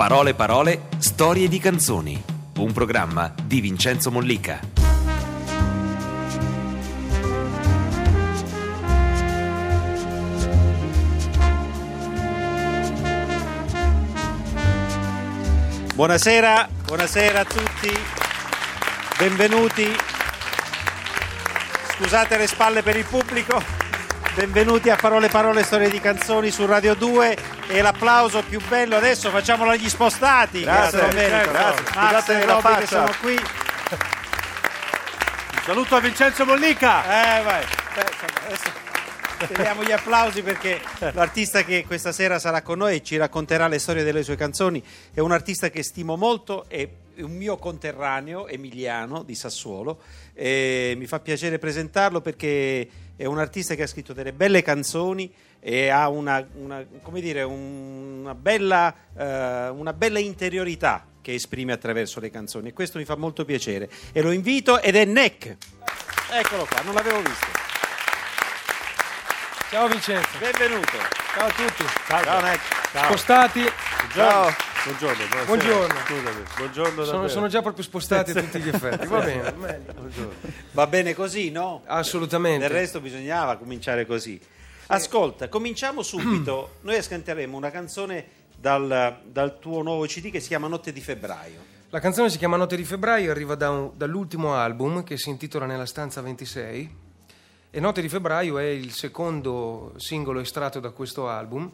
Parole parole, storie di canzoni. Un programma di Vincenzo Mollica. Buonasera, buonasera a tutti, benvenuti. Scusate le spalle per il pubblico, benvenuti a Parole Parole Storie di Canzoni su Radio 2 e l'applauso più bello adesso facciamolo agli spostati. Grazie, sono certo, grazie. Max e Robby che sono qui. Saluto a Vincenzo Mollica. Eh, vai. Adesso teniamo gli applausi perché l'artista che questa sera sarà con noi e ci racconterà le storie delle sue canzoni è un artista che stimo molto, è un mio conterraneo emiliano di Sassuolo. E mi fa piacere presentarlo perché è un artista che ha scritto delle belle canzoni e ha una, una- come dire, una, bella, eh, una bella interiorità che esprime attraverso le canzoni e questo mi fa molto piacere. E lo invito ed è Neck. Eccolo qua, non l'avevo visto. Ciao Vincenzo, Benvenuto. ciao a tutti. Ciao, Neck. Ciao. Spostati, Ciao. Buongiorno. buonasera. Buongiorno. Scusami. Buongiorno sono, sono già proprio spostati a tutti gli effetti. Va bene. Va bene così, no? Assolutamente. Del resto bisognava cominciare così. Ascolta, cominciamo subito. Noi ascolteremo una canzone dal, dal tuo nuovo CD che si chiama Notte di febbraio. La canzone si chiama Notte di febbraio, arriva da un- dall'ultimo album che si intitola Nella stanza 26 e Notte di febbraio è il secondo singolo estratto da questo album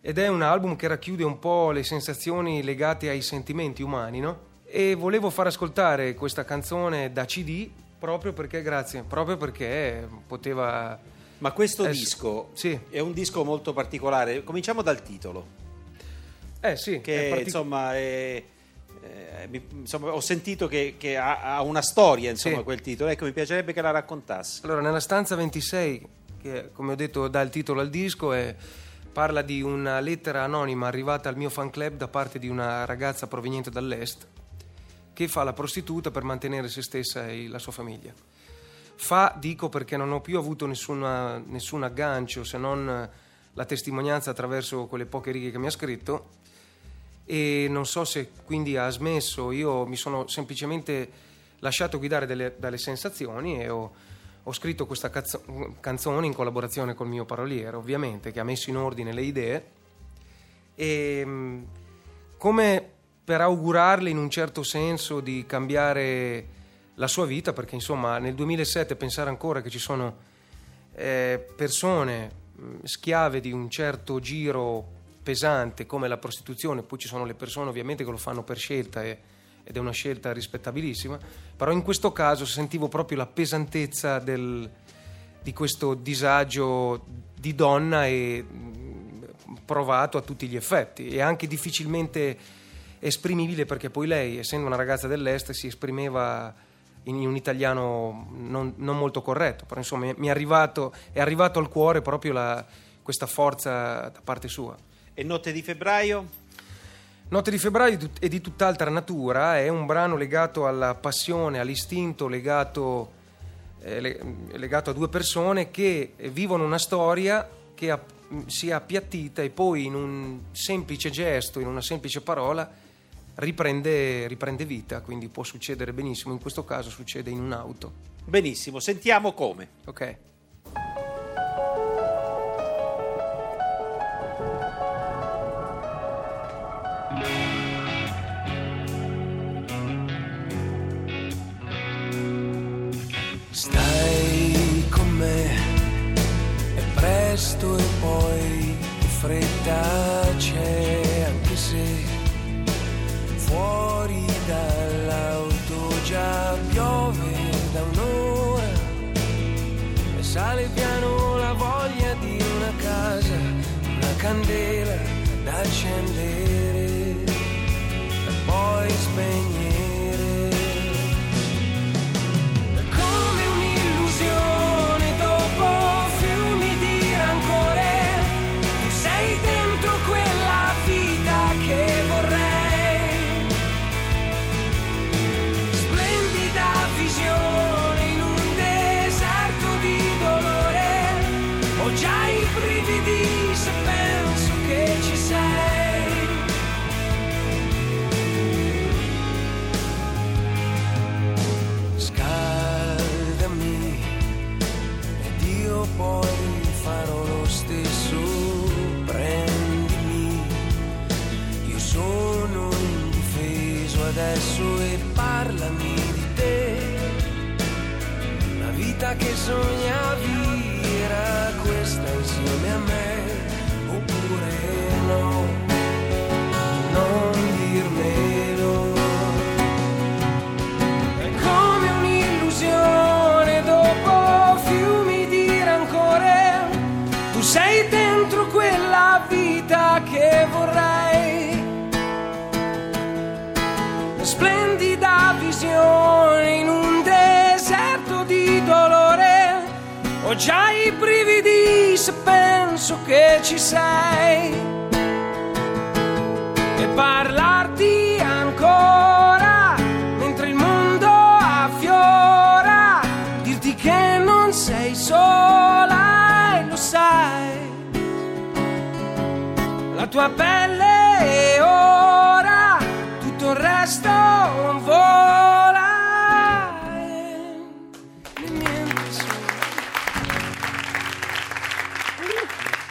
ed è un album che racchiude un po' le sensazioni legate ai sentimenti umani, no? E volevo far ascoltare questa canzone da CD proprio perché, grazie, proprio perché poteva... Ma questo Eh, disco sì. è un disco molto particolare. Cominciamo dal titolo, Eh sì, che è partic- insomma è- eh, mi- insomma, ho sentito che, che ha, ha una storia, insomma, Sì. quel titolo. Ecco, mi piacerebbe che la raccontassi. Allora, nella stanza 26, che come ho detto dà il titolo al disco, è- parla di una lettera anonima arrivata al mio fan club da parte di una ragazza proveniente dall'est che fa la prostituta per mantenere se stessa e la sua famiglia. Fa, dico perché non ho più avuto nessuna- nessun aggancio se non la testimonianza attraverso quelle poche righe che mi ha scritto e non so se quindi ha smesso, io mi sono semplicemente lasciato guidare delle- dalle sensazioni e ho, ho scritto questa cazzo- canzone in collaborazione col mio paroliere, ovviamente, che ha messo in ordine le idee. E mh, come per augurarle in un certo senso di cambiare la sua vita, perché insomma nel 2007 pensare ancora che ci sono eh, persone mh, schiave di un certo giro pesante come la prostituzione, poi ci sono le persone ovviamente che lo fanno per scelta e- ed è una scelta rispettabilissima, però in questo caso sentivo proprio la pesantezza del- di questo disagio di donna e mh, provato a tutti gli effetti e anche difficilmente esprimibile perché poi lei, essendo una ragazza dell'est, si esprimeva in un italiano non, non molto corretto, però insomma mi è arrivato, è arrivato al cuore proprio la- questa forza da parte sua. E Notte di febbraio? Notte di febbraio è di tutt'altra natura, è un brano legato alla passione, all'istinto, legato, eh, le- legato a due persone che vivono una storia che ha- si è appiattita e poi in un semplice gesto, in una semplice parola, riprende, riprende vita, quindi può succedere benissimo, in questo caso succede in un'auto. Benissimo, sentiamo come. Ok? Da accendere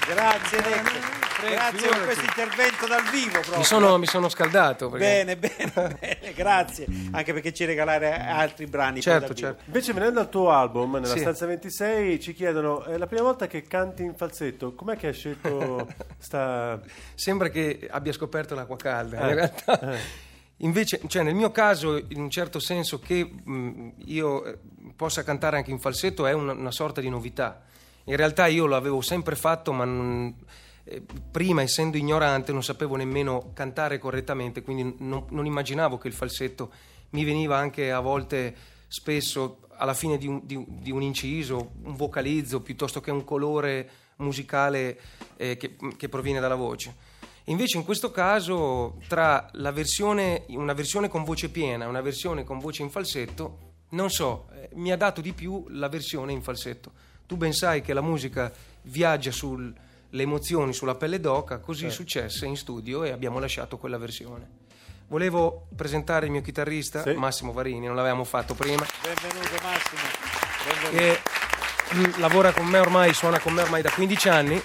Grazie Nick. Grazie per questo intervento dal vivo. Mi sono, mi sono scaldato. Perché... Bene, bene, bene, grazie. Anche perché ci regalare altri brani. Certo, dal vivo. certo. Invece venendo al tuo album, nella Sì. stanza 26, ci chiedono, è la prima volta che canti in falsetto, com'è che hai scelto sta... Sembra che abbia scoperto l'acqua calda. Eh, In realtà, eh. invece, cioè, nel mio caso, in un certo senso, che mh, io eh, possa cantare anche in falsetto è una, una sorta di novità. In realtà io l'avevo sempre fatto, ma non- eh, prima, essendo ignorante, non sapevo nemmeno cantare correttamente, quindi non, non immaginavo che il falsetto mi veniva anche a volte, spesso, alla fine di un, di di un inciso, un vocalizzo, piuttosto che un colore musicale eh, che, che proviene dalla voce. Invece in questo caso tra versione, una versione con voce piena e una versione con voce in falsetto, non so, eh, mi ha dato di più la versione in falsetto. Tu ben sai che la musica viaggia sulle emozioni, sulla pelle d'oca, così successe in studio e abbiamo lasciato quella versione. Volevo presentare il mio chitarrista Sì. Massimo Varini, non l'avevamo fatto prima, Benvenuto Massimo. Benvenuto. che lavora con me ormai, suona con me ormai da 15 anni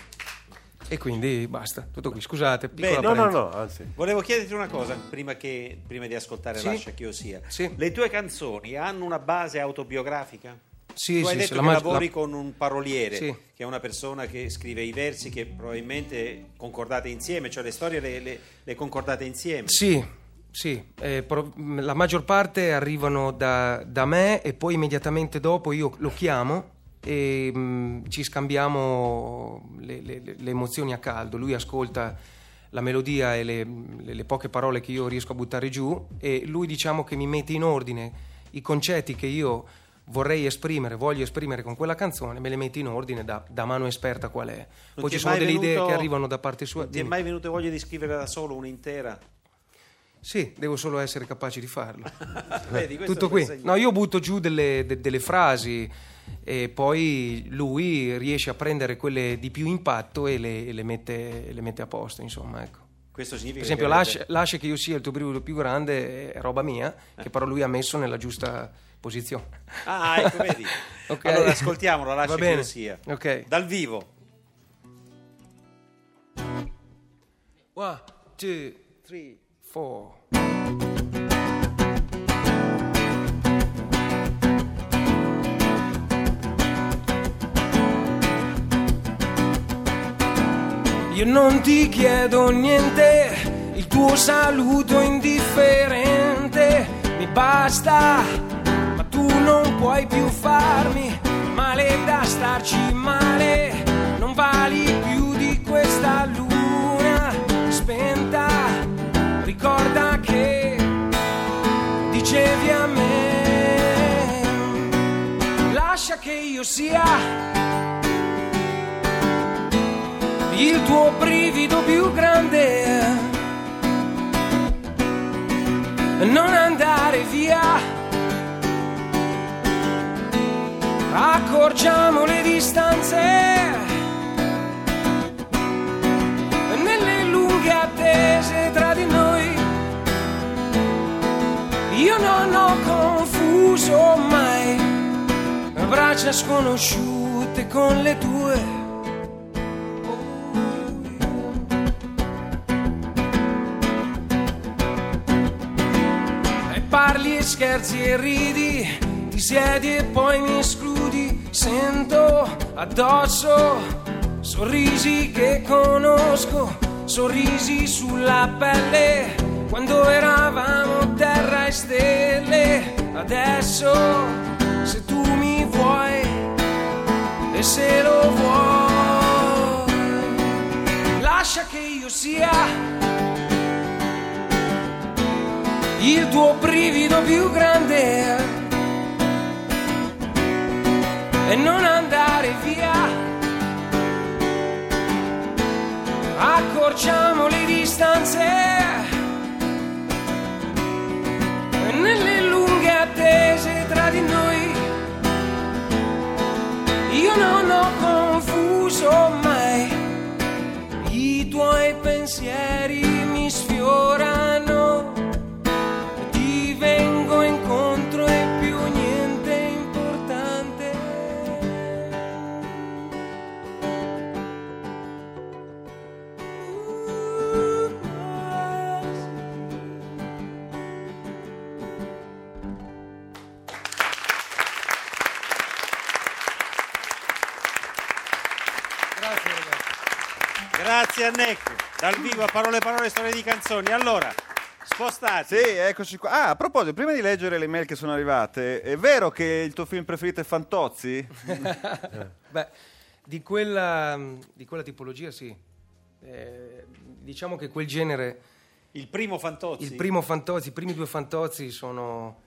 e quindi basta, tutto qui. Scusate, piccola Bene. No, no, no, anzi. Volevo chiederti una cosa prima, che- prima di ascoltare Sì. Lascia che io sia. Sì. Le tue canzoni hanno una base autobiografica? Sì, tu hai sì, detto sì, che mag- lavori la- con un paroliere, Sì. che è una persona che scrive i versi che probabilmente concordate insieme, cioè le storie le, le- le concordate insieme. Sì, sì, eh, pro- la maggior parte arrivano da, da me e poi immediatamente dopo io lo chiamo e mm, ci scambiamo le, le- emozioni a caldo. Lui ascolta la melodia e le poche parole che io riesco a buttare giù e lui diciamo che mi mette in ordine i concetti che io vorrei esprimere, voglio esprimere con quella canzone, me le mette in ordine da, da mano esperta qual è. Poi ci sono delle idee venuto- che arrivano da parte sua. Ti è mai venuto voglia di scrivere da solo un'intera? Sì, devo solo essere capace di farlo. Vedi, Tutto qui. No, io butto giù delle, de- delle frasi e poi lui riesce a prendere quelle di più impatto e le, e le mette, le mette a posto, insomma, ecco. Questo significa Per esempio, che avete- lascia, lascia che io sia il tuo brivido più grande è roba mia, che però lui ha messo nella giusta posizione. Ah, ecco, vedi. Ok. Allora ascoltiamolo, lascia che sia. Ok. Dal vivo. One, two, three, four. Io non ti chiedo niente, il tuo saluto indifferente mi basta, non puoi più farmi male da starci male, non vali più di questa luna spenta, ricorda che dicevi a me, lascia che io sia il tuo brivido più grande. Non andare via. Accorgiamo le distanze. Nelle lunghe attese tra di noi. Io non ho confuso mai braccia sconosciute con le tue. parli e scherzi e ridi, ti siedi e poi mi escludi, sento addosso sorrisi che conosco, sorrisi sulla pelle, quando eravamo terra e stelle, adesso se tu mi vuoi e se lo vuoi, lascia che io sia il tuo brivido più grande e non andare via. Accorciamo le distanze nelle lunghe attese tra di noi. Io non ho confuso mai i tuoi pensieri A parole parole storie di canzoni. Allora, spostati. Sì, eccoci qua. Ah, a proposito, prima di leggere le mail che sono arrivate, è vero che il tuo film preferito è Fantozzi? Beh, di quella, di quella tipologia sì. Eh, diciamo che quel genere, Il primo Fantozzi. il primo Fantozzi, i primi due Fantozzi sono,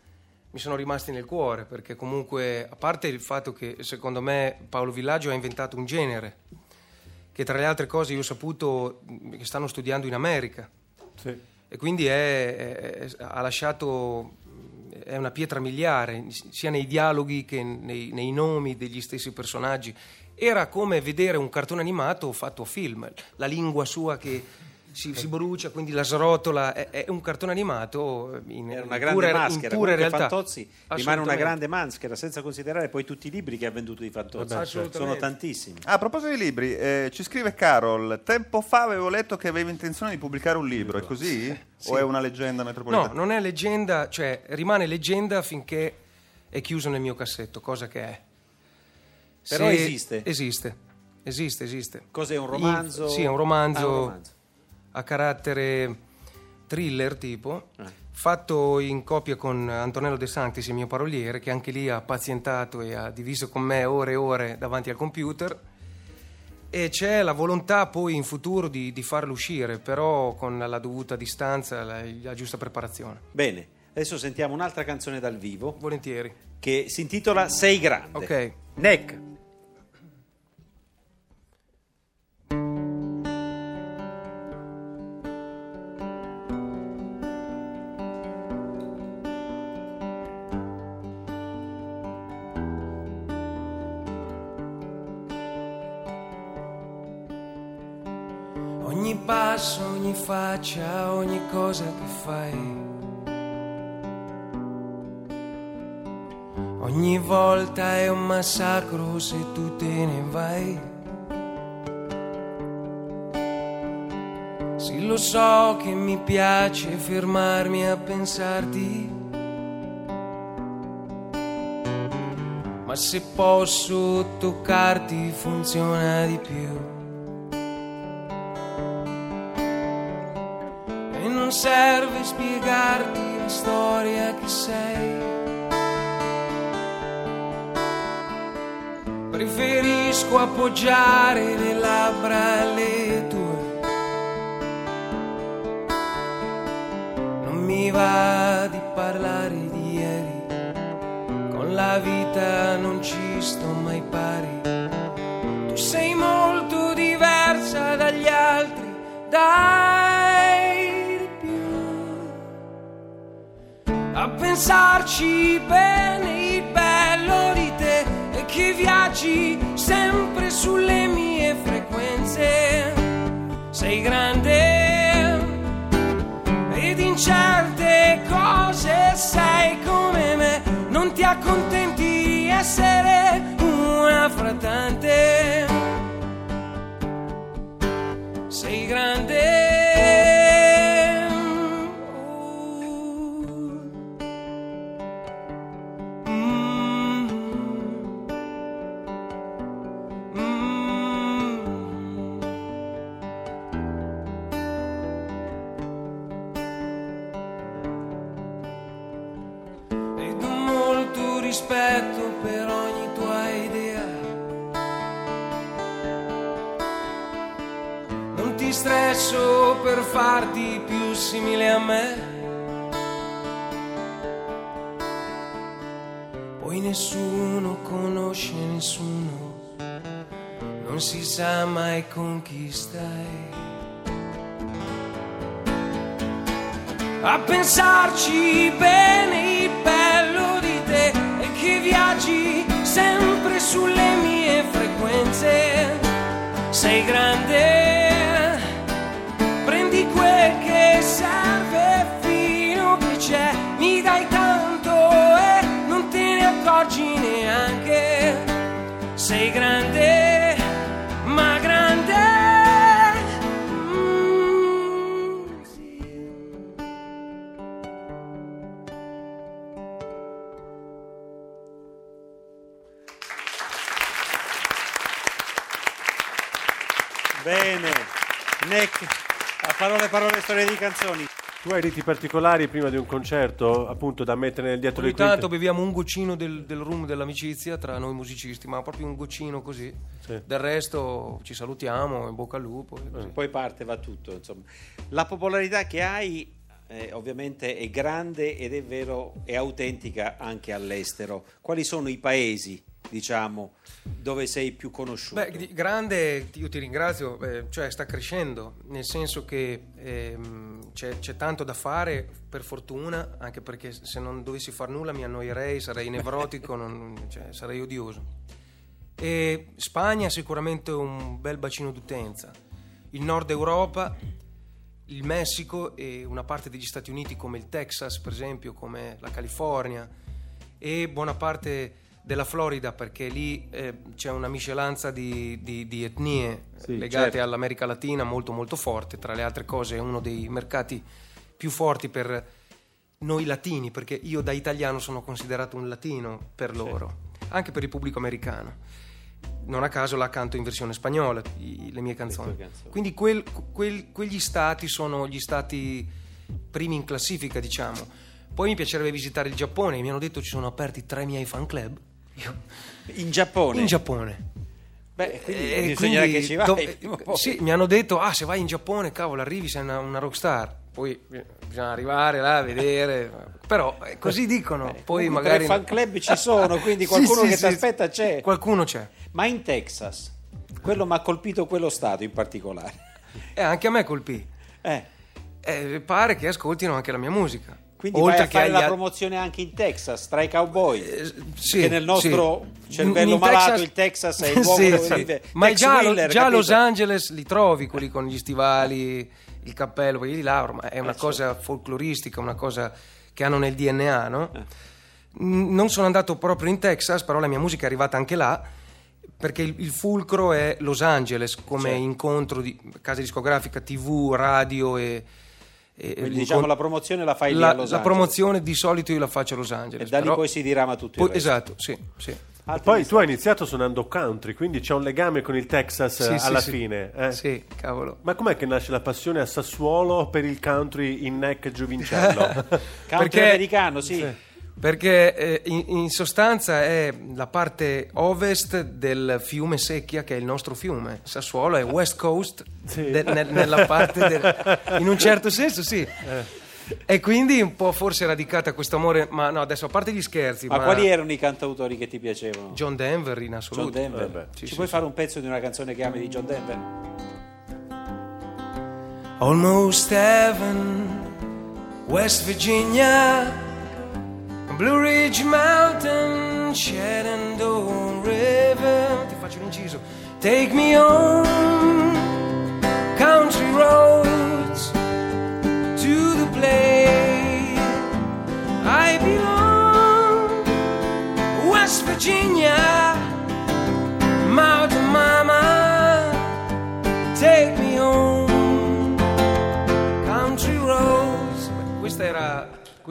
mi sono rimasti nel cuore, perché comunque, a parte il fatto che secondo me Paolo Villaggio ha inventato un genere, che tra le altre cose io ho saputo mh, che stanno studiando in America. Sì. E quindi è- è- ha lasciato è una pietra miliare, sia nei dialoghi che nei, nei nomi degli stessi personaggi. Era come vedere un cartone animato fatto a film, la lingua sua che si, si brucia, quindi la srotola, è, è un cartone animato in, Era una in grande pura, in maschera. Comunque realtà. Fantozzi rimane una grande maschera, senza considerare poi tutti i libri che ha venduto di Fantozzi. Vabbè, certo. Sono tantissimi. Ah, a proposito di libri, eh, ci scrive Carol, tempo fa avevo letto che avevi intenzione di pubblicare un libro, è così? O è una leggenda No, metropolitana? non è leggenda, cioè rimane leggenda finché è chiuso nel mio cassetto, cosa che è. Però esiste. Esiste, esiste, esiste. Cos'è un romanzo? In- sì, è un romanzo, Ah, un romanzo. A carattere thriller tipo, Eh. fatto in coppia con Antonello De Sanctis, il mio paroliere, che anche lì ha pazientato e ha diviso con me ore e ore davanti al computer. E c'è la volontà poi in futuro di, di farlo uscire, però con la dovuta distanza, la, la giusta preparazione. Bene, adesso sentiamo un'altra canzone dal vivo Volentieri. che si intitola Sei grande. Ok. Neck. Passo, ogni faccia, ogni cosa che fai. Ogni volta è un massacro se tu te ne vai. Sì, lo so che mi piace fermarmi a pensarti. Ma se posso toccarti funziona di più. Serve spiegarti la storia che sei. Preferisco appoggiare le labbra alle tue. Non mi va di parlare di ieri. Con la vita non ci sto mai pari. Tu sei molto diversa dagli altri, dai A pensarci bene, il bello di te è che viaggi sempre sulle mie frequenze. Sei grande ed in certe cose sei come me, non ti accontenti di essere una fra a me. Poi nessuno conosce nessuno, non si sa mai con chi stai. A pensarci bene il bello di te e che viaggi sempre sulle mie frequenze. Sei grande, parole storie di canzoni. Tu hai riti particolari prima di un concerto, appunto, da mettere nel dietro Ogni le quinte? tanto beviamo un goccino del, del rum dell'amicizia tra noi musicisti, ma proprio un goccino così. Sì. Del resto ci salutiamo, in bocca al lupo. e così. Poi parte, va tutto. Insomma. La popolarità che hai eh, ovviamente è grande ed è vero, è autentica anche all'estero. Quali sono i paesi, diciamo, dove sei più conosciuto? Beh, grande, io ti ringrazio, eh, cioè sta crescendo, nel senso che ehm, c'è, c'è tanto da fare, per fortuna, anche perché se non dovessi far nulla mi annoierei, sarei nevrotico, non- cioè, sarei odioso. E Spagna sicuramente un bel bacino d'utenza. Il nord Europa, il Messico e una parte degli Stati Uniti come il Texas, per esempio, come la California e buona parte della Florida perché lì eh, c'è una miscelanza di, di- di etnie Sì, legate certo. all'America Latina molto molto forte, tra le altre cose è uno dei mercati più forti per noi latini, perché io da italiano sono considerato un latino per loro, anche per il pubblico americano. Non a caso la canto in versione spagnola, i- le mie canzoni. canzoni. Quindi quel- quel- quegli stati sono gli stati primi in classifica, diciamo. Poi mi piacerebbe visitare il Giappone, mi hanno detto ci sono aperti tre miei fan club. In Giappone? In Giappone. Beh, quindi Eh, quindi che ci vai. do- poi. sì, mi hanno detto, ah, se vai in Giappone, cavolo, arrivi, sei una, una rockstar. Poi eh, bisogna arrivare là a vedere. Però eh, così dicono. Poi Comunque magari. tre fan club ci sono, quindi qualcuno sì, che sì, ti aspetta c'è. Qualcuno c'è. Ma in Texas, quello mi ha colpito quello stato in particolare. E anche a me colpì. Eh, Eh, pare che ascoltino anche la mia musica. Quindi Oltre vai a fare agli la promozione anche in Texas, tra i cowboy. Eh, sì, che nel nostro sì. cervello In- malato il Texas è il luogo Sì, dove vive Ma Tex già, Wheeler, già? Los Angeles li trovi quelli con gli stivali, il cappello, quelli di là ormai è una Eh, cosa folcloristica, una cosa che hanno nel DNA, no? Eh. Non sono andato proprio in Texas, però la mia musica è arrivata anche là. Perché il, il fulcro è Los Angeles come Certo. incontro di casa discografica, TV, radio e. e- Quindi, diciamo la promozione la fai lì la, a Los la Angeles. promozione di solito io la faccio a Los Angeles. E da lì però- poi si dirama tutto il poi- resto. Esatto, sì, sì. Poi tu hai iniziato suonando country, quindi c'è un legame con il Texas Sì, eh, sì, alla sì. fine. eh? Sì, cavolo. Ma com'è che nasce la passione a Sassuolo per il country in neck Giovincello? Country perché- americano, sì. Perché eh, in, in sostanza è la parte ovest del fiume Secchia, che è il nostro fiume. Sassuolo è West Coast, Sì. de- nel- nella parte del- in un certo senso, sì. Eh. E quindi un po' forse radicata questo amore, ma no, adesso a parte gli scherzi, Ma ma, quali erano i cantautori che ti piacevano? John Denver in John assoluto. Denver. Vabbè. Ci Sì, puoi sì, fare un pezzo di una canzone che ami di John Denver? Almost heaven, West Virginia, Blue Ridge Mountain, Shenandoah River. Ti faccio. Take me home, country roads, to the place I belong. West Virginia,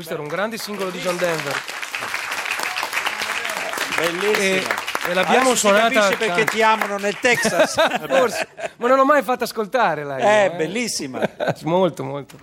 questo era un grande singolo di John Denver. Bellissima. E- e l'abbiamo Adesso suonata capisce perché tanto. ti amano nel Texas. Forse, ma non l'ho mai fatta ascoltare lei. Eh, no, bellissima. molto, molto.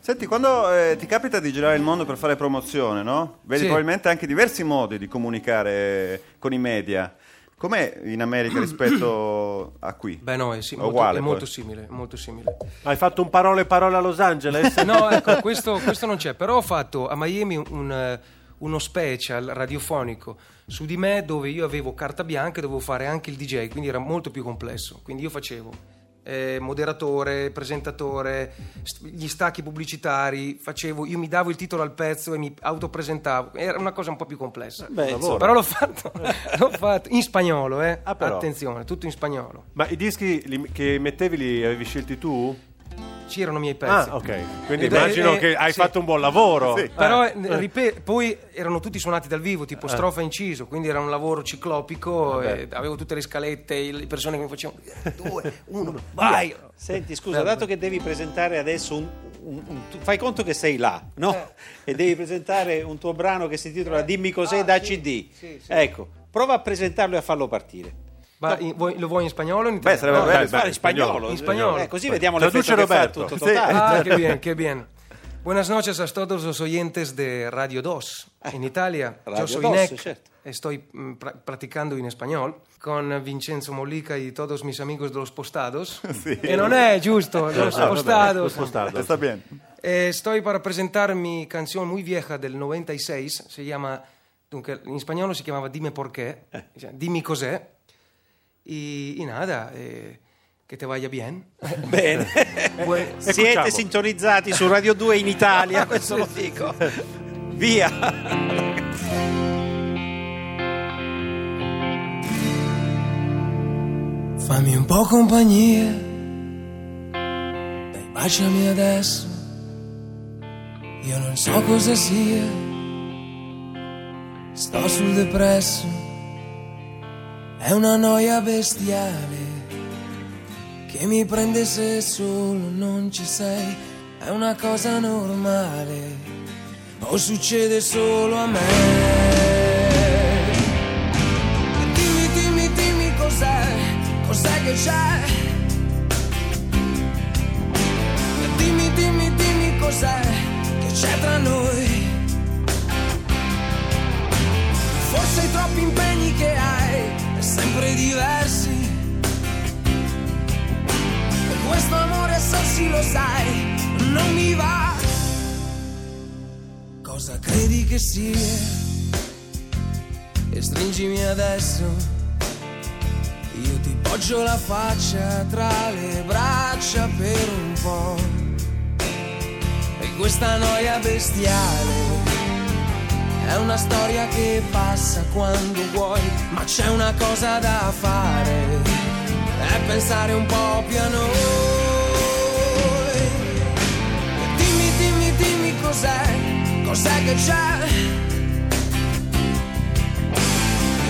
Senti, quando eh, ti capita di girare il mondo per fare promozione, no? Vedi Sì. probabilmente anche diversi modi di comunicare con i media. Com'è in America rispetto a qui? Beh no, è, sì- molto, uguale, è molto simile, molto simile. Hai fatto un parole parole a Los Angeles? No, ecco, questo, questo non c'è, però ho fatto a Miami un, uno special radiofonico su di me dove io avevo carta bianca e dovevo fare anche il DJ, quindi era molto più complesso. Quindi io facevo eh, moderatore, presentatore, st- gli stacchi pubblicitari, facevo, io mi davo il titolo al pezzo e mi autopresentavo, era una cosa un po' più complessa. Beh, insomma, Però l'ho fatto, l'ho fatto in spagnolo, eh. Ah, attenzione, tutto in spagnolo. Ma i dischi li- che mettevi li avevi scelti tu? C'erano i miei pezzi. Ah, ok. Quindi Ed- immagino eh, che hai sì. fatto un buon lavoro. Sì. Però Eh. eh, ripe- poi erano tutti suonati dal vivo, Eh. tipo strofa e inciso, quindi era un lavoro ciclopico, e avevo tutte le scalette, le persone che mi facevano due, uno, vai! Senti, scusa, dato che devi presentare adesso un, un- un- tu- fai conto che sei là, no? Eh. E devi presentare un tuo brano che si intitola Dimmi cos'è da CD. Ecco, prova a presentarlo e a farlo partire. Ma in- vuoi- lo vuoi in spagnolo o in Beh, italiano? sarebbe No, bello. fare in spagnolo. In spagnolo. Eh, così vediamo l'effetto Traduce che fa Roberto. tutto Sì. totale. Ah, qué bien, qué bien. Buenas noches a todos los oyentes de Radio 2 en Italia. Radio Yo soy 2, Nick, certo. estoy mm, pra- practicando en español con Vincenzo Mollica y todos mis amigos de los postados. E non è giusto, los Ah, postados. spostato. Está bien. Eh, estoy para presentar mi canción muy vieja del 96, se llama, dunque, in spagnolo si chiamava Dime por qué, cioè, dimmi cos'è, y, y nada, eh, que te vaya bien. Bene. Siete Escuchiamo. sintonizzati su Radio 2 in Italia, questo lo dico. Via. Fammi un po' compagnia, dai baciami adesso, io non so cosa sia, sto sul depresso, è una noia bestiale che mi prende se solo non ci sei, è una cosa normale o succede solo a me. Dimmi, dimmi, dimmi cos'è, cos'è che c'è. Sì lo sai, non mi va. Cosa credi che sia? E stringimi adesso. Io ti poggio la faccia tra le braccia per un po'. E questa noia bestiale è una storia che passa quando vuoi, ma c'è una cosa da fare, è pensare un po' più cos'è, cos'è che c'è.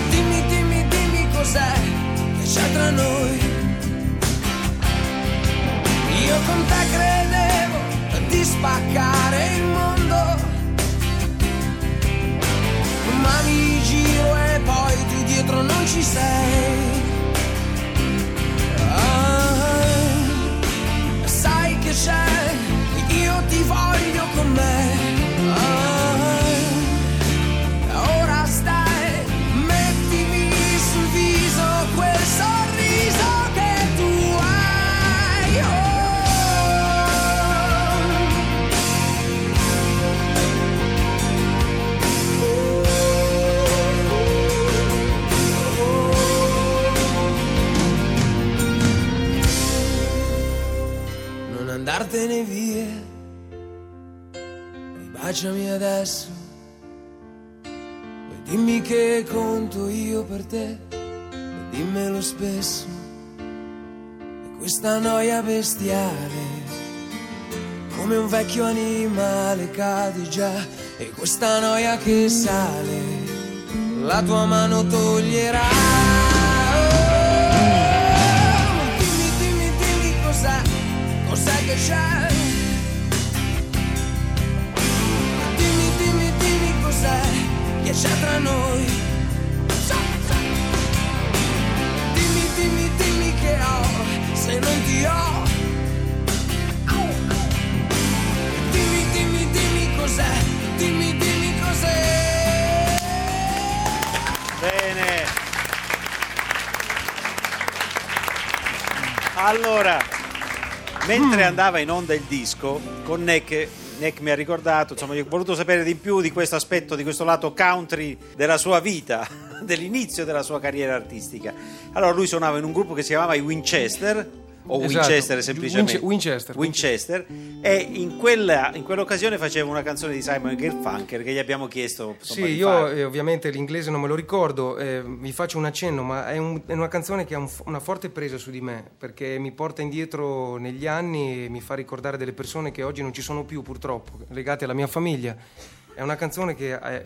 Dimmi, dimmi, dimmi cos'è che c'è tra noi. Io con te credevo di spaccare andartene via, ribaciami adesso. E dimmi che conto io per te, e dimmelo spesso. E questa noia bestiale, come un vecchio animale cadi già. E questa noia che sale, la tua mano toglierà. the show. Dimmi, dimmi, dimmi cos'è che c'è tra noi. Dimmi, dimmi, dimmi che ho se non ti ho. Dimmi, dimmi, dimmi cos'è, dimmi, dimmi cos'è. Bene. Allora, mentre andava in onda il disco, con Neck, Neck mi ha ricordato, insomma, ho voluto sapere di più di questo aspetto, di questo lato country della sua vita, dell'inizio della sua carriera artistica. Allora, lui suonava in un gruppo che si chiamava i Winchester. O Esatto, Winchester semplicemente Winche- Winchester. Winchester e in, quella, in quell'occasione faceva una canzone di Simon Garfunkel che gli abbiamo chiesto insomma, Sì, io eh, ovviamente l'inglese non me lo ricordo, eh, vi faccio un accenno, ma è, un- è una canzone che ha un una forte presa su di me, perché mi porta indietro negli anni e mi fa ricordare delle persone che oggi non ci sono più purtroppo, legate alla mia famiglia. È una canzone che eh,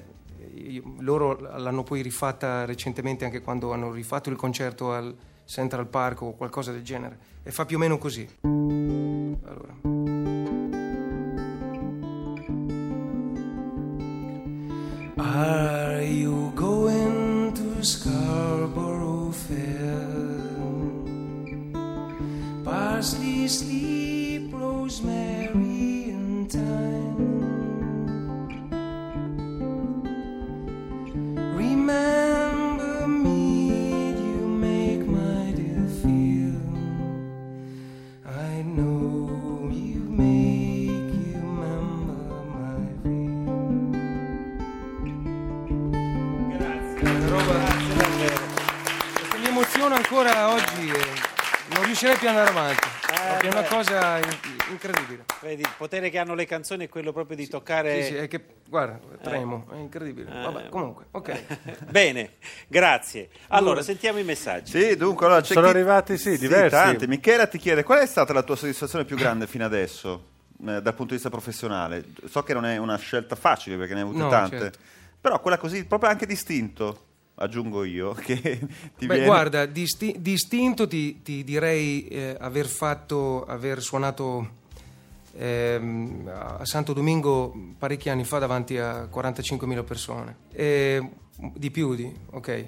io- loro l'hanno poi rifatta recentemente anche quando hanno rifatto il concerto al Central Park o qualcosa del genere, e fa più o meno così. Allora. Are you going to Scarborough Fair? Parsley, sleep, rosemary, and thyme. Remember Emoziona ancora oggi e non riuscirei più ad andare avanti. È una cosa in- incredibile. Vedi, il potere che hanno le canzoni è quello proprio di toccare Sì, sì, è che, guarda, tremo, è incredibile. Eh. Vabbè, comunque, ok. Bene, grazie. Allora, sentiamo i messaggi. Sì, dunque, allora c'è Sono chi- arrivati, sì, diversi. tanti. Michela ti chiede qual è stata la tua soddisfazione più grande fino adesso, eh, dal punto di vista professionale? So che non è una scelta facile perché ne hai avute No, tante, certo. però quella così, proprio anche distinto, aggiungo io. Che ti Beh, viene... guarda, disti- distinto ti, ti direi eh, aver fatto, aver suonato ehm, a Santo Domingo parecchi anni fa davanti a 45.000 persone. E, di più di, ok.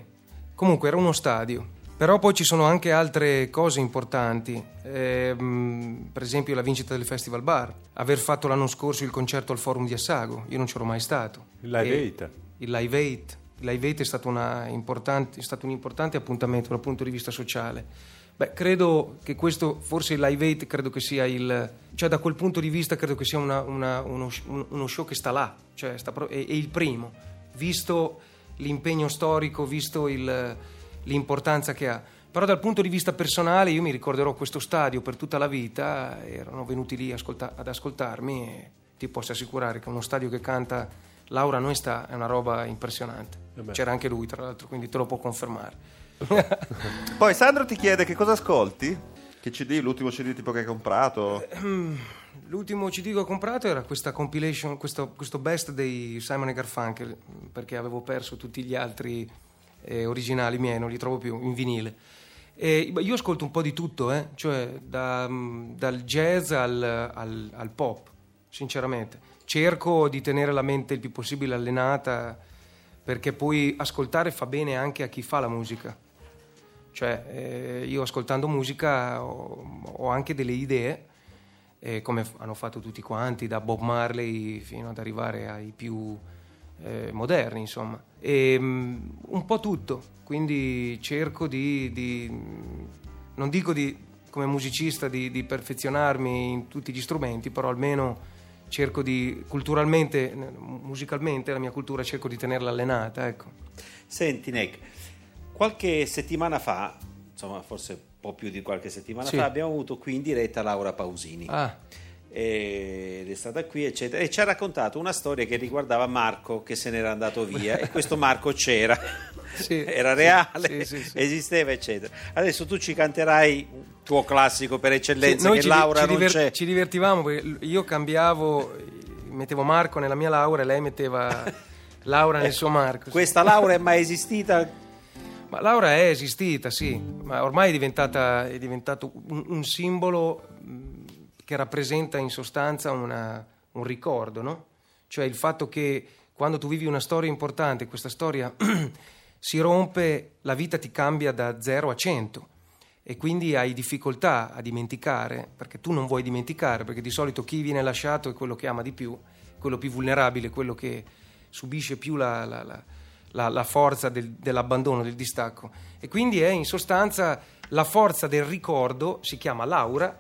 Comunque era uno stadio. Però poi ci sono anche altre cose importanti, ehm, per esempio la vincita del Festival Bar, aver fatto l'anno scorso il concerto al Forum di Assago, io non c'ero mai stato. Il Live 8. Il Live 8, L'Aivete è, stato è stato un importante appuntamento dal punto di vista sociale. Beh, credo che questo, forse Live credo che sia il... cioè da quel punto di vista credo che sia una, una, uno, uno, show che sta là, cioè sta pro- è, è, il primo, visto l'impegno storico, visto il, l'importanza che ha. Però dal punto di vista personale io mi ricorderò questo stadio per tutta la vita, erano venuti lì ascolta- ad ascoltarmi e ti posso assicurare che uno stadio che canta Laura non sta è una roba impressionante. C'era anche lui tra l'altro, quindi te lo può confermare. Poi Sandro ti chiede che cosa ascolti? Che CD, l'ultimo CD tipo che hai comprato? L'ultimo CD che ho comprato era questa compilation, questo, questo best dei Simon e Garfunkel, perché avevo perso tutti gli altri eh, originali miei, non li trovo più in vinile. E io ascolto un po' di tutto, eh, cioè da, mm, dal jazz al, al- al pop, sinceramente. Cerco di tenere la mente il più possibile allenata, perché poi ascoltare fa bene anche a chi fa la musica. Cioè, eh, io ascoltando musica ho, ho anche delle idee, eh, come hanno fatto tutti quanti, da Bob Marley fino ad arrivare ai più eh, moderni, insomma. E, mm, un po' tutto, quindi cerco di, di- non dico di, come musicista di, di perfezionarmi in tutti gli strumenti, però almeno cerco di, culturalmente, musicalmente, la mia cultura cerco di tenerla allenata, ecco. Senti, Nick, qualche settimana fa, insomma, forse un po' più di qualche settimana Sì. fa, abbiamo avuto qui in diretta Laura Pausini. Ah, ed è stata qui, eccetera, e ci ha raccontato una storia che riguardava Marco che se n'era andato via e questo Marco c'era, Sì, era reale, sì, sì, esisteva, eccetera. Adesso tu ci canterai un tuo classico per eccellenza, che ci, Laura ci non diver- c'è. ci divertivamo perché io cambiavo, mettevo Marco nella mia Laura e lei metteva Laura nel suo Marco. Questa Laura è mai esistita? Ma Laura è esistita, sì, ma ormai è, diventata, è diventato un, un simbolo che rappresenta in sostanza una- un ricordo, no? Cioè il fatto che quando tu vivi una storia importante, questa storia si rompe, la vita ti cambia da 0 a 100 e quindi hai difficoltà a dimenticare, perché tu non vuoi dimenticare, perché di solito chi viene lasciato è quello che ama di più, quello più vulnerabile, quello che subisce più la, la- la- la, forza del- dell'abbandono, del distacco. E quindi è in sostanza la forza del ricordo, si chiama Laura,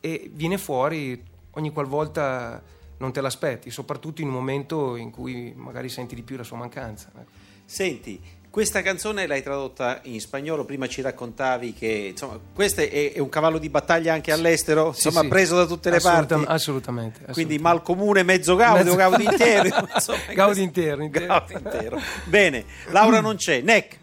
e viene fuori ogni qualvolta non te l'aspetti, soprattutto in un momento in cui magari senti di più la sua mancanza. ecco. Senti, questa canzone l'hai tradotta in spagnolo, prima ci raccontavi che insomma, questo è, è un cavallo di battaglia anche all'estero, Sì, insomma sì. preso da tutte le Assolutam- parti. Assolutamente. Quindi assolutamente. mal comune, mezzo gaudio, Mezzo- gaudio intero. insomma, Gaudio intero, intero. Gaudio intero. Bene, Laura non c'è, Neck.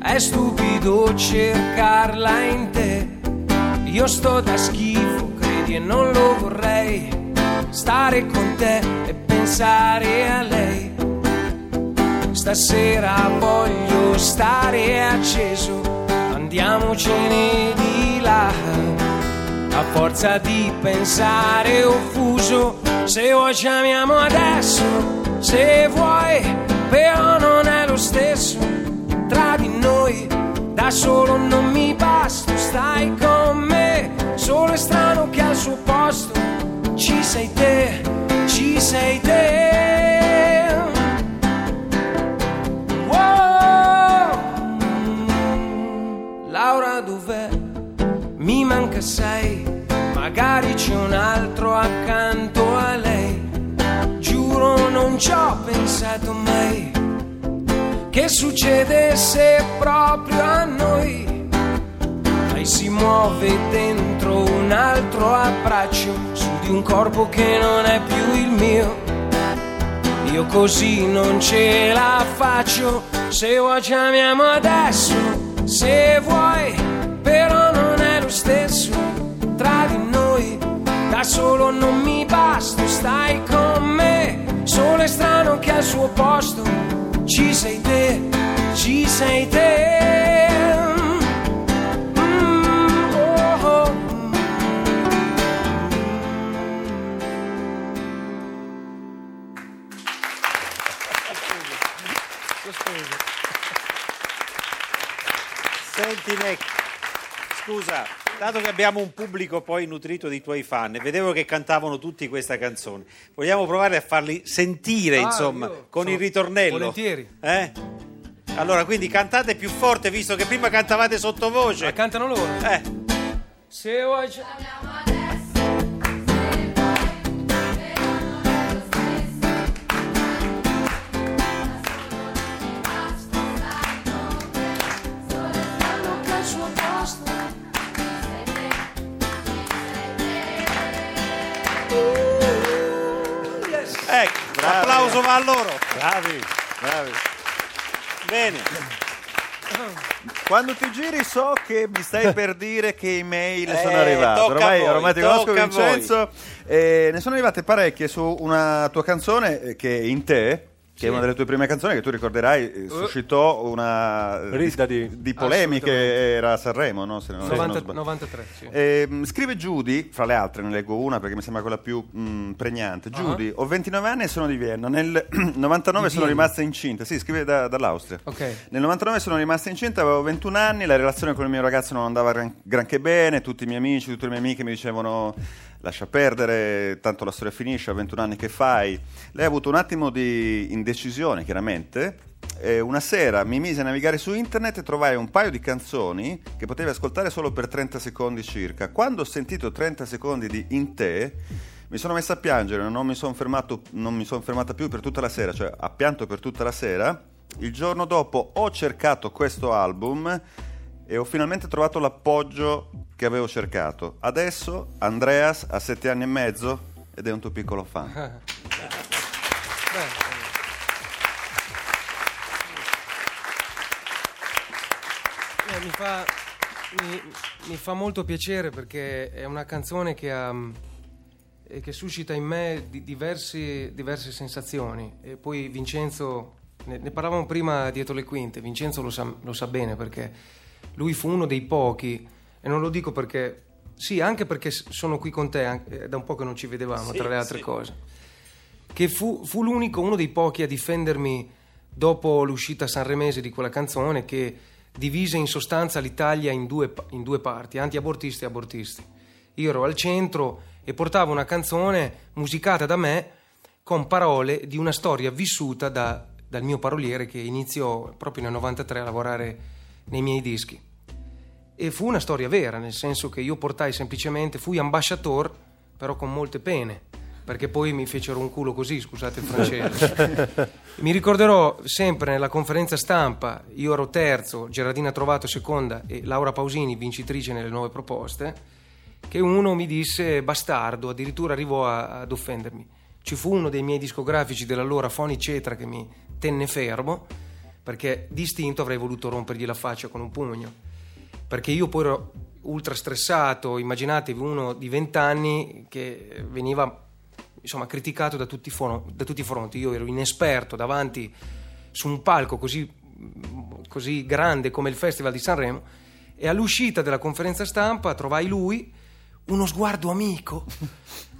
è stupido cercarla in te. Io sto da schifo, credi e non lo vorrei. Stare con te e pensare a lei. Stasera voglio stare acceso, andiamocene di là. A forza di pensare offuso, se vuoi chiamiamo adesso, se vuoi, però non è lo stesso noi. Da solo non mi basta, stai con me, solo è strano che al suo posto ci sei te, ci sei te. Laura dov'è? Mi manca sei, magari c'è un altro accanto a lei. Giuro non ci ho pensato mai che succedesse proprio a noi. Lei si muove dentro un altro abbraccio su di un corpo che non è più il mio. Io così non ce la faccio, se vuoi chiamiamo adesso, se vuoi, però non è lo stesso tra di noi. Da solo non mi basta, stai con me, solo è strano che al suo posto ci sei te, ci sei te. Mm, oh, oh. Senti Neck, scusa, dato che abbiamo un pubblico poi nutrito di tuoi fan, e vedevo che cantavano tutti questa canzone, vogliamo provare a farli sentire, Ah, insomma, con il ritornello? volentieri. Eh? Allora, quindi cantate più forte, visto che prima cantavate sottovoce. La cantano loro. Eh, Se vuoi l'applauso va a loro. Bravi. Bravi. Bene. Quando ti giri so che mi stai per dire che email Eh, sono arrivate. Ormai, voi, ormai ti conosco Vincenzo. Eh, ne sono arrivate parecchie su una tua canzone eh, che è in te. Che è una delle tue prime canzoni che tu ricorderai eh, suscitò una Ridda di- di polemiche, Assolutamente. era a Sanremo, no? Se non, se non 90 sbaglio. 93, sì. Ehm, scrive Judy, fra le altre ne leggo una perché mi sembra quella più mh, pregnante. Judy, ho 29 anni e sono di Vienna. Nel 99 Di sono Vienna. rimasta incinta. Sì, scrive da- dall'Austria. Ok. Nel 99 sono rimasta incinta, avevo 21 anni, la relazione con il mio ragazzo non andava gran- granché bene, tutti i miei amici, tutte le mie amiche mi dicevano lascia perdere, tanto la storia finisce, a 21 anni che fai? Lei ha avuto un attimo di indecisione, chiaramente. E una sera mi mise a navigare su internet e trovai un paio di canzoni che potevi ascoltare solo per 30 secondi circa. Quando ho sentito 30 secondi di In te, mi sono messa a piangere, non mi sono sono fermata più per tutta la sera, cioè ha pianto per tutta la sera. Il giorno dopo ho cercato questo album e ho finalmente trovato l'appoggio che avevo cercato. Adesso Andreas ha sette anni e mezzo ed è un tuo piccolo fan. Mi fa, mi, mi fa, molto piacere perché è una canzone che, ha, mm, che suscita in me di, diversi, diverse sensazioni. E poi Vincenzo, ne, ne, parlavamo prima dietro le quinte, Vincenzo lo sa, lo sa bene perché lui fu uno dei pochi, e non lo dico perché, sì, anche perché sono qui con te, anche- è da un po' che non ci vedevamo, Sì, tra le altre sì. cose, che fu, fu l'unico, uno dei pochi a difendermi dopo l'uscita sanremese di quella canzone che divise in sostanza l'Italia in due, in due parti, anti-abortisti e abortisti. Io ero al centro e portavo una canzone musicata da me con parole di una storia vissuta da- dal mio paroliere che iniziò proprio nel 93 a lavorare nei miei dischi. E fu una storia vera, nel senso che io portai semplicemente, fui ambasciator, però con molte pene, perché poi mi fecero un culo così, scusate il francese. mi ricorderò sempre nella conferenza stampa, io ero terzo, Gerardina Trovato seconda e Laura Pausini vincitrice nelle nuove proposte, che uno mi disse bastardo, addirittura arrivò a- ad offendermi. Ci fu uno dei miei discografici dell'allora Foni Cetra che mi tenne fermo, perché distinto avrei voluto rompergli la faccia con un pugno perché io poi ero ultra stressato, immaginatevi uno di 20 anni che veniva insomma, criticato da tutti, i foro- da tutti i fronti, io ero inesperto davanti su un palco così, così grande come il Festival di Sanremo e all'uscita della conferenza stampa trovai lui, uno sguardo amico.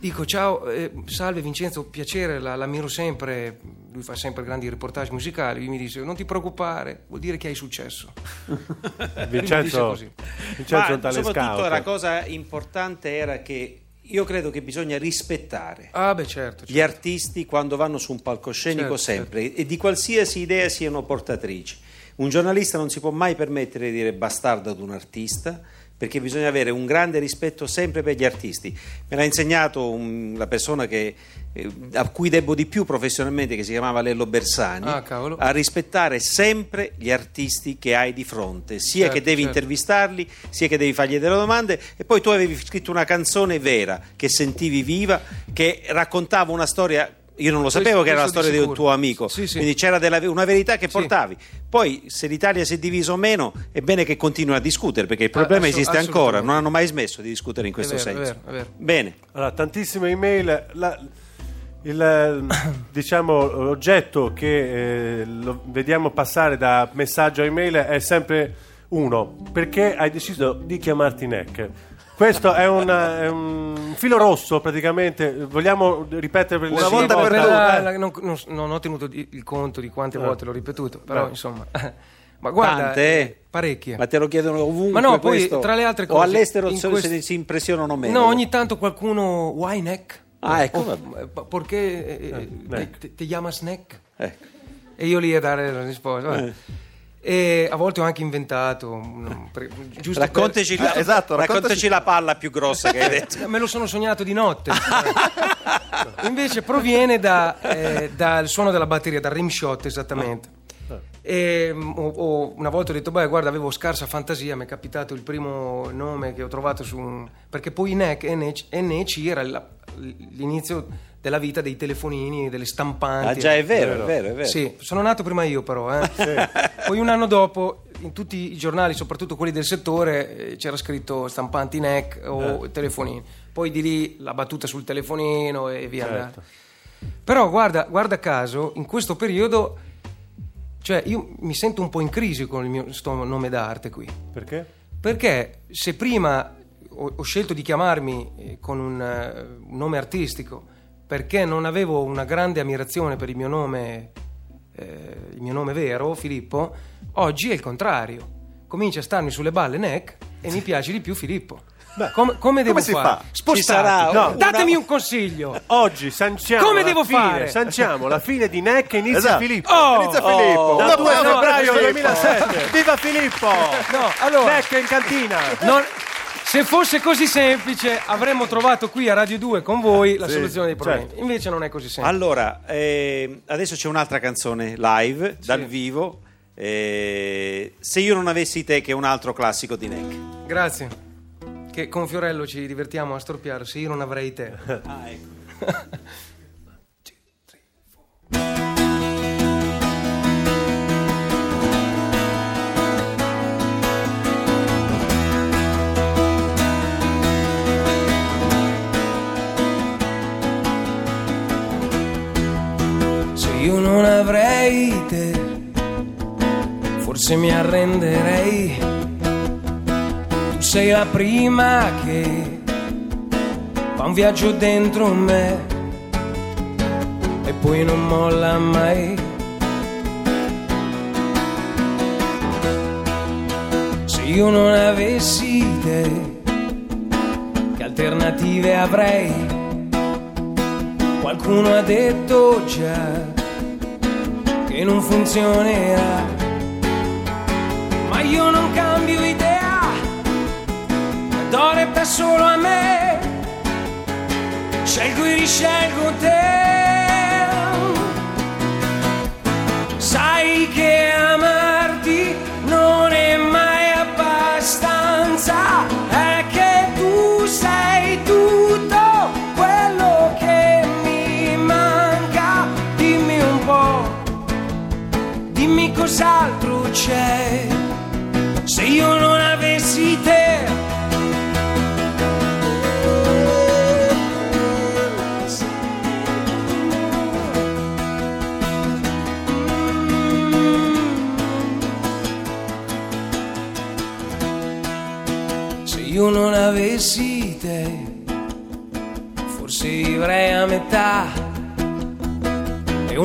Dico ciao, eh, salve Vincenzo, piacere, la, l'ammiro sempre, lui fa sempre grandi reportage musicali, lui mi dice non ti preoccupare, vuol dire che hai successo. Vincenzo, così. Vincenzo è Ma un tale soprattutto scout. la cosa importante era che io credo che bisogna rispettare Ah beh certo, gli certo. artisti quando vanno su un palcoscenico Certo, sempre e di qualsiasi idea siano portatrici. Un giornalista non si può mai permettere di dire bastardo ad un artista perché bisogna avere un grande rispetto sempre per gli artisti. Me l'ha insegnato un- la persona che, eh, a cui debbo di più professionalmente, che si chiamava Lello Bersani, Ah, a rispettare sempre gli artisti che hai di fronte, sia Certo, che devi certo. intervistarli, sia che devi fargli delle domande e poi tu avevi scritto una canzone vera che sentivi viva, che raccontava una storia. Io non lo Questo- sapevo che era la questo storia di di un tuo amico, Sì, sì. quindi c'era della- una verità che Sì. portavi. Poi, se l'Italia si è divisa o meno, è bene che continui a discutere perché il Ah, problema assolut- esiste ancora. Non hanno mai smesso di discutere in questo È vero, è senso. vero, è vero. Bene, Allora, tantissime email. La- il diciamo, l'oggetto che eh, lo vediamo passare da messaggio a email è sempre uno. Perché hai deciso di chiamarti Neck? Questo è, una- è un filo rosso praticamente. Vogliamo ripetere per Una la volta per volta? tutte. Eh, non, non- non ho tenuto il conto di quante Eh. volte l'ho ripetuto, però Eh. insomma. Ma guarda, Tante, eh? parecchie. ma te lo chiedono ovunque. Ma no, poi, questo? tra le altre O cose, all'estero in se, quest- se si impressionano meno. No, ogni tanto qualcuno. Why neck? Ah, ecco, O- pa- Perché eh, eh, te, te chiamas neck? Ecco. E io lì a dare la risposta. Eh. E a volte ho anche inventato. un- per- giusto per- Raccontaci, la, Eh, esatto, raccontaci raccontaci- la palla più grossa che hai detto. Me lo sono sognato di notte. Invece proviene da, eh, dal suono della batteria, dal rimshot esattamente. E, mm, o- o una volta ho detto, beh, guarda, avevo scarsa fantasia, mi è capitato il primo nome che ho trovato su un... perché poi NEC, NEC, NEC era l'inizio della vita dei telefonini, delle stampanti. Ah, già, è vero, è vero, è vero. Sì, sono nato prima io però. eh. Poi un anno dopo, in tutti i giornali, soprattutto quelli del settore, eh, c'era scritto stampanti NEC o telefonini. Poi di lì la battuta sul telefonino e via Certo. Però guarda, guarda caso, in questo periodo, cioè io mi sento un po' in crisi con il mio sto nome d'arte qui. Perché? Perché se prima ho, ho scelto di chiamarmi eh, con un, eh, un nome artistico perché non avevo una grande ammirazione per il mio nome, eh, il mio nome vero, Filippo, oggi è il contrario. Comincia a starmi sulle balle Neck e mi piace di più Filippo. come, come devo si fare? fa? Sarà No, Datemi una- un consiglio. Oggi sanciamo Come devo fine, fare? Sanciamo la fine di Neck e inizia Esatto. Filippo. Oh! Inizia Filippo. Da Una 2 buona febbraio Filippo. 2007. Viva Filippo! No, allora- Neck in cantina. Non- se fosse così semplice avremmo trovato qui a Radio 2 con voi la Sì, soluzione dei problemi. certo. Invece non è così semplice. Allora, eh, adesso c'è un'altra canzone live, dal vivo. eh, se io non avessi te, che è un altro classico di Neck. Grazie. Che con Fiorello ci divertiamo a storpiare se io non avrei te. Ah, ecco. io non avrei te, forse mi arrenderei. Tu sei la prima che fa un viaggio dentro me e poi non molla mai. Se io non avessi te, che alternative avrei? Qualcuno ha detto già che non funzionerà, ma io non cambio idea, do retta solo a me, scelgo e riscelgo te.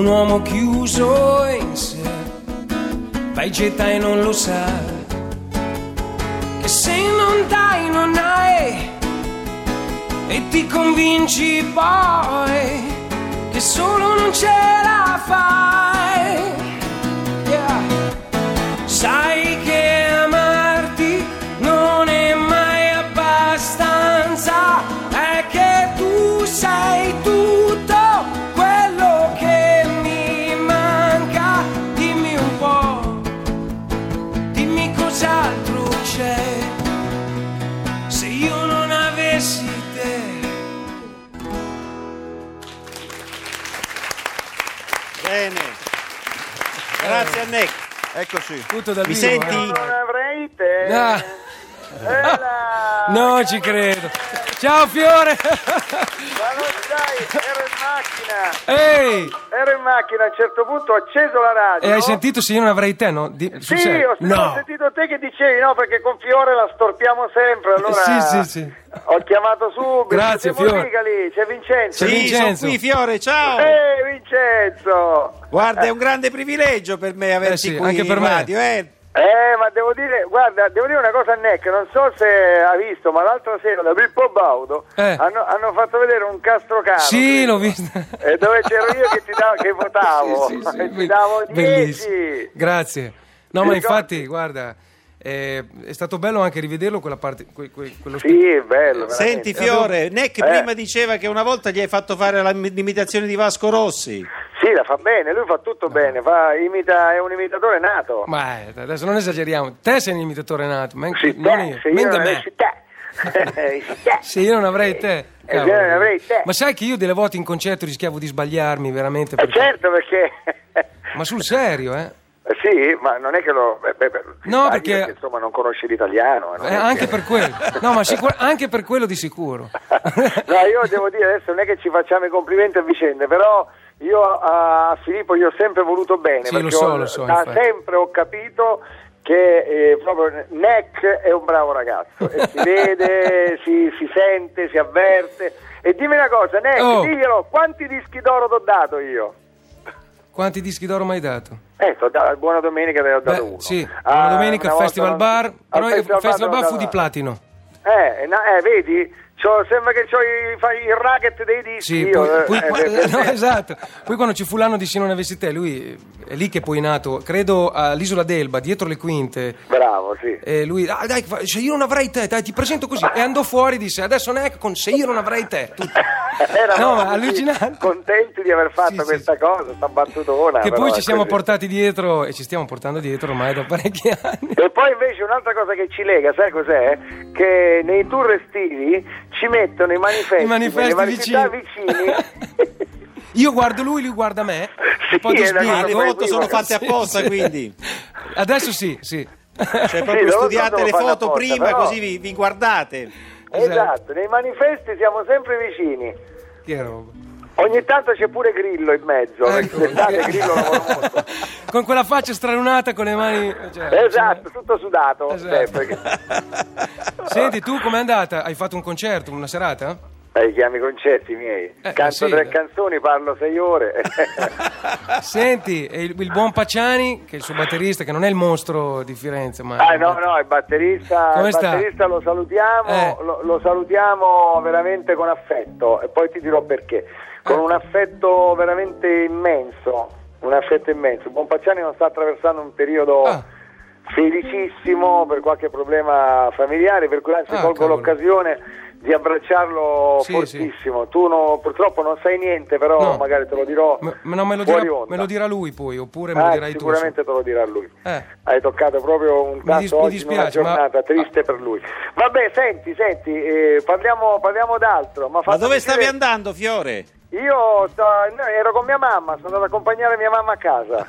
Un uomo chiuso in sé, vai getta e non lo sa. Che se non dai non hai, e ti convinci poi che solo non ce la fai. Yeah. Sai Eccoci. Tutto dal Mi vivo, senti? eh. Non avrei te. Ah. Ela! Non ci credo. Ciao Fiore! Ma non sai, ero in macchina. Ehi! Ero in macchina, a un certo punto ho acceso la radio. E hai sentito se io non avrei te, no? Di- Sì, serio? ho, ho No! sentito te che dicevi no, perché con Fiore la storpiamo sempre. Allora Sì, sì, sì. ho chiamato subito. Grazie, Siamo Fiore. lì, c'è Vincenzo. Sì. Sì, sono Vincenzo. qui Fiore, ciao. Ehi, Vincenzo! Guarda, è un grande privilegio per me averti Eh sì, qui anche per in me. radio, eh. Eh, ma devo dire, guarda, devo dire una cosa a Neck, non so se ha visto, ma l'altra sera da Pippo Baudo Eh. hanno, hanno fatto vedere un castrocano. Sì, credo. l'ho vista. E dove c'ero io che, ti davo, che votavo. Sì, sì, sì, E ti davo bellissimo. 10. Grazie. No, ma infatti, guarda, eh, è stato bello anche rivederlo quella parte, que- que- quello Sì, è bello. veramente. Senti Fiore, Neck Eh. prima diceva che una volta gli hai fatto fare la- l'imitazione di Vasco Rossi. Sì, la fa bene, lui fa tutto bene, fa, imita, è un imitatore nato. Ma eh, adesso non esageriamo. Te sei un imitatore nato, ma Sì, non te, io. se io non me. avessi te. Se io non avrei te. Eh, cavolo. se io non avrei te. Ma sai che io delle volte in concerto rischiavo di sbagliarmi veramente. Eh, perché- certo, perché... Ma sul serio, eh? Eh, Sì, ma non è che lo... beh, beh, No, sbagli perché- Insomma, non conosci l'italiano. eh, non Eh, anche che- per quello. No, ma sicur- anche per quello di sicuro. no, io devo dire adesso non è che ci facciamo i complimenti a vicenda, però io a Filippo gli ho sempre voluto bene, Sì, perché lo so, ho- lo so, da infatti. sempre ho capito che eh, proprio Neck è un bravo ragazzo, e si vede, si, si sente, si avverte. E dimmi una cosa, Neck, Oh. diglielo, quanti dischi d'oro ti ho dato io? Quanti dischi d'oro mi hai dato? T'ho dato- buona domenica ho dato Beh, uno. sì, Ah, una domenica al Festival Bar, però il Festival Festival Bar fu di platino. Eh, eh, vedi? C'ho- sembra che i, fai il racket dei dischi. Sì, io, poi, eh, poi eh, qua- per- no, esatto. Poi quando ci fu l'anno di avessi te, lui è lì che poi è nato, credo all'isola d'Elba, dietro le quinte. Bravo, sì. E lui, ah, dai, se io non avrei te, dai, ti presento così. E andò fuori e disse, adesso Neck con se io non avrei te. Tutto. Eravamo No, ma allucinante. Contenti di aver fatto Sì, sì, questa cosa, sta battutona. Che poi ci siamo così. portati dietro e ci stiamo portando dietro ormai da parecchi anni. E poi invece un'altra cosa che ci lega, sai cos'è? Che nei tour estivi ci mettono i manifesti, I manifesti vicini. vicini. Io guardo lui, lui guarda me. Sì, e poi ti cosa le spiego. foto sono fatte Sì, apposta, sì. quindi. Adesso sì, sì. Cioè, Sì, proprio loro studiate lo le foto apposta, prima, però- così vi, vi guardate. esatto, nei manifesti siamo sempre vicini. Che roba. Ogni tanto c'è pure Grillo in mezzo, Ecco. perché Grillo lavora molto. con quella faccia stralunata con le mani... cioè, Esatto, tutto sudato. Esatto. Senti, tu com'è andata? Hai fatto un concerto, una serata? Eh, chiami i concerti miei. Eh, Canto sì, tre canzoni, parlo sei ore. Senti, il, il buon Pacciani, che è il suo batterista, che non è il mostro di Firenze, ma... Ah no, no, il batterista, Come il sta? batterista lo salutiamo, Eh. lo, lo salutiamo veramente con affetto e poi ti dirò perché. Con un affetto veramente immenso, un affetto immenso. Buonpacciani non sta attraversando un periodo Ah. felicissimo per qualche problema familiare, per cui anzi Ah, colgo cavolo. l'occasione di abbracciarlo Sì, fortissimo. Tu no- purtroppo non sai niente, però No. magari te lo dirò. Ma- ma no, me, lo dirà, me lo dirà lui poi, oppure me lo Ah, dirai tu. sicuramente te lo dirà lui. Eh. Hai toccato proprio un Mi tasto dis- mi oggi in una dispiace, ma- giornata triste per lui. Vabbè, senti, senti, eh, parliamo, parliamo d'altro. Ma fatto dove stavi andando, Fiore? Io no, ero con mia mamma, sono andato ad accompagnare mia mamma a casa.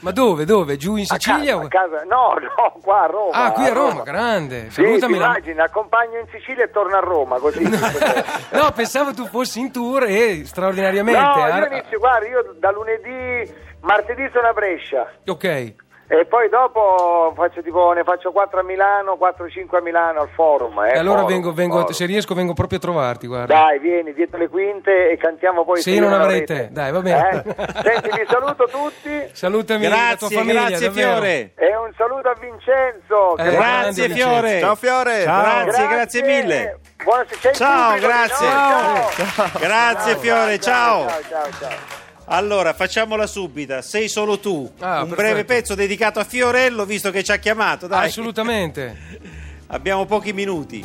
Ma dove, dove? Giù in A Sicilia? casa, a casa. No, no, qua a Roma. Ah, qui a Roma, grande. Sì, Salutami la... immagini, accompagno in Sicilia e torno a Roma, così. No, pensavo tu fossi in tour e straordinariamente... No, io inizio, guarda, io da lunedì, martedì sono a Brescia. Ok. E poi dopo faccio tipo, ne faccio 4 a Milano, 4-5 a Milano al forum. Eh, E allora forum, vengo, vengo- forum. se riesco vengo proprio a trovarti, guarda. Dai, vieni dietro le quinte e cantiamo poi. Sì, Se io non avrei avrete. te. Dai, va bene. Eh? Senti, vi saluto tutti Salutami la tua Grazie, famiglia, grazie davvero. Fiore. e un saluto a Vincenzo. Eh, Grazie Fiore. Ciao Fiore! Grazie, grazie mille. Buonasera. C'è il Ciao, grazie. noi, ciao. Grazie Fiore, ciao. Ciao, ciao, ciao. Allora, facciamola subita. Sei solo tu. Ah, Un perfetto. breve pezzo dedicato a Fiorello, visto che ci ha chiamato. Dai. Assolutamente. Abbiamo pochi minuti.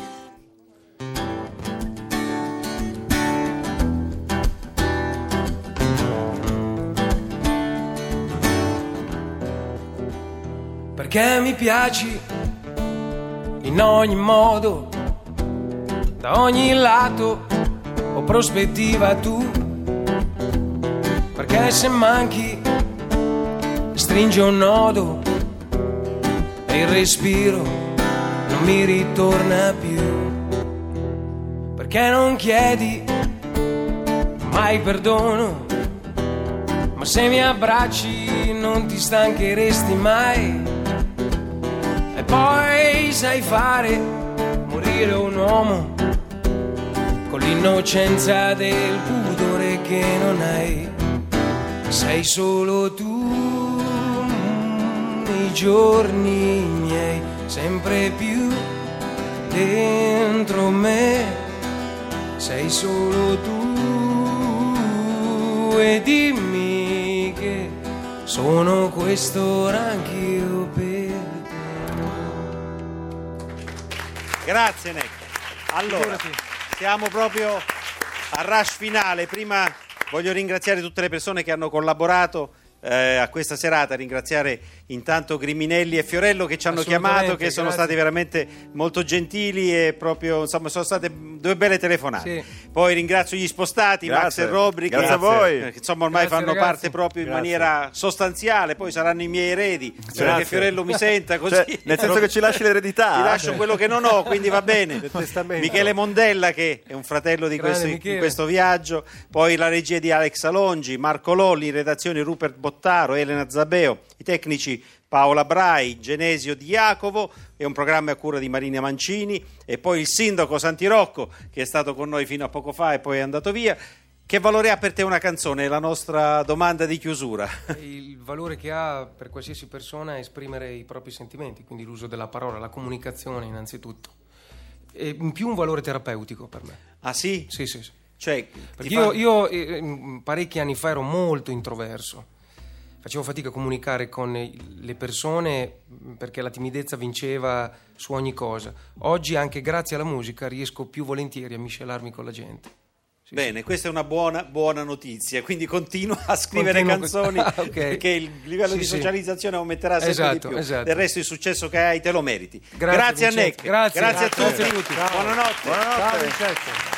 Perché mi piaci in ogni modo, da ogni lato o prospettiva tu. Perché se manchi stringe un nodo e il respiro non mi ritorna più. Perché non chiedi mai perdono, ma se mi abbracci non ti stancheresti mai. E poi sai fare morire un uomo con l'innocenza del pudore che non hai. Sei solo tu nei giorni miei, sempre più dentro me. Sei solo tu e dimmi che sono quest'ora anch'io per te. Grazie Neck. Allora, siamo proprio al rush finale. Prima voglio ringraziare tutte le persone che hanno collaborato eh, a questa serata, ringraziare intanto Griminelli e Fiorello che ci hanno chiamato, che sono grazie. stati veramente molto gentili e proprio, insomma, sono state due belle telefonate. Sì. Poi ringrazio gli spostati, Max Grazie. e Robri, Grazie che, a voi. che, insomma ormai Grazie, fanno ragazzi. parte proprio in maniera sostanziale, poi saranno i miei eredi, spero che Fiorello mi senta così. Cioè, nel senso che ci lasci l'eredità? Ti lascio quello che non ho, quindi va bene. Michele Mondella, che è un fratello di questo, questo viaggio, poi la regia di Alex Alongi, Marco Lolli, in redazione Rupert Bottaro, Elena Zabeo, tecnici Paola Brai, Genesio Di Jacovo, è un programma a cura di Marina Mancini e poi il sindaco Santi Rocco che è stato con noi fino a poco fa e poi è andato via. Che valore ha per te una canzone? È la nostra domanda di chiusura. Il valore che ha per qualsiasi persona è esprimere i propri sentimenti, quindi l'uso della parola, la comunicazione innanzitutto. E in più un valore terapeutico per me. Ah sì? Sì, sì, sì. Cioè, io, fa- io, eh, parecchi anni fa ero molto introverso, facevo fatica a comunicare con le persone mh, perché la timidezza vinceva su ogni cosa. Oggi anche grazie alla musica riesco più volentieri a miscelarmi con la gente. Sì, Bene, questa è una buona, buona notizia, quindi continua a scrivere Continuo canzoni con- Ah, ok. perché il livello Sì, di sì. socializzazione aumenterà sempre Esatto, di più. esatto. Del resto il successo che hai te lo meriti. Grazie, a Grazie, a grazie. tutti, Grazie a tutti. buonanotte. Ciao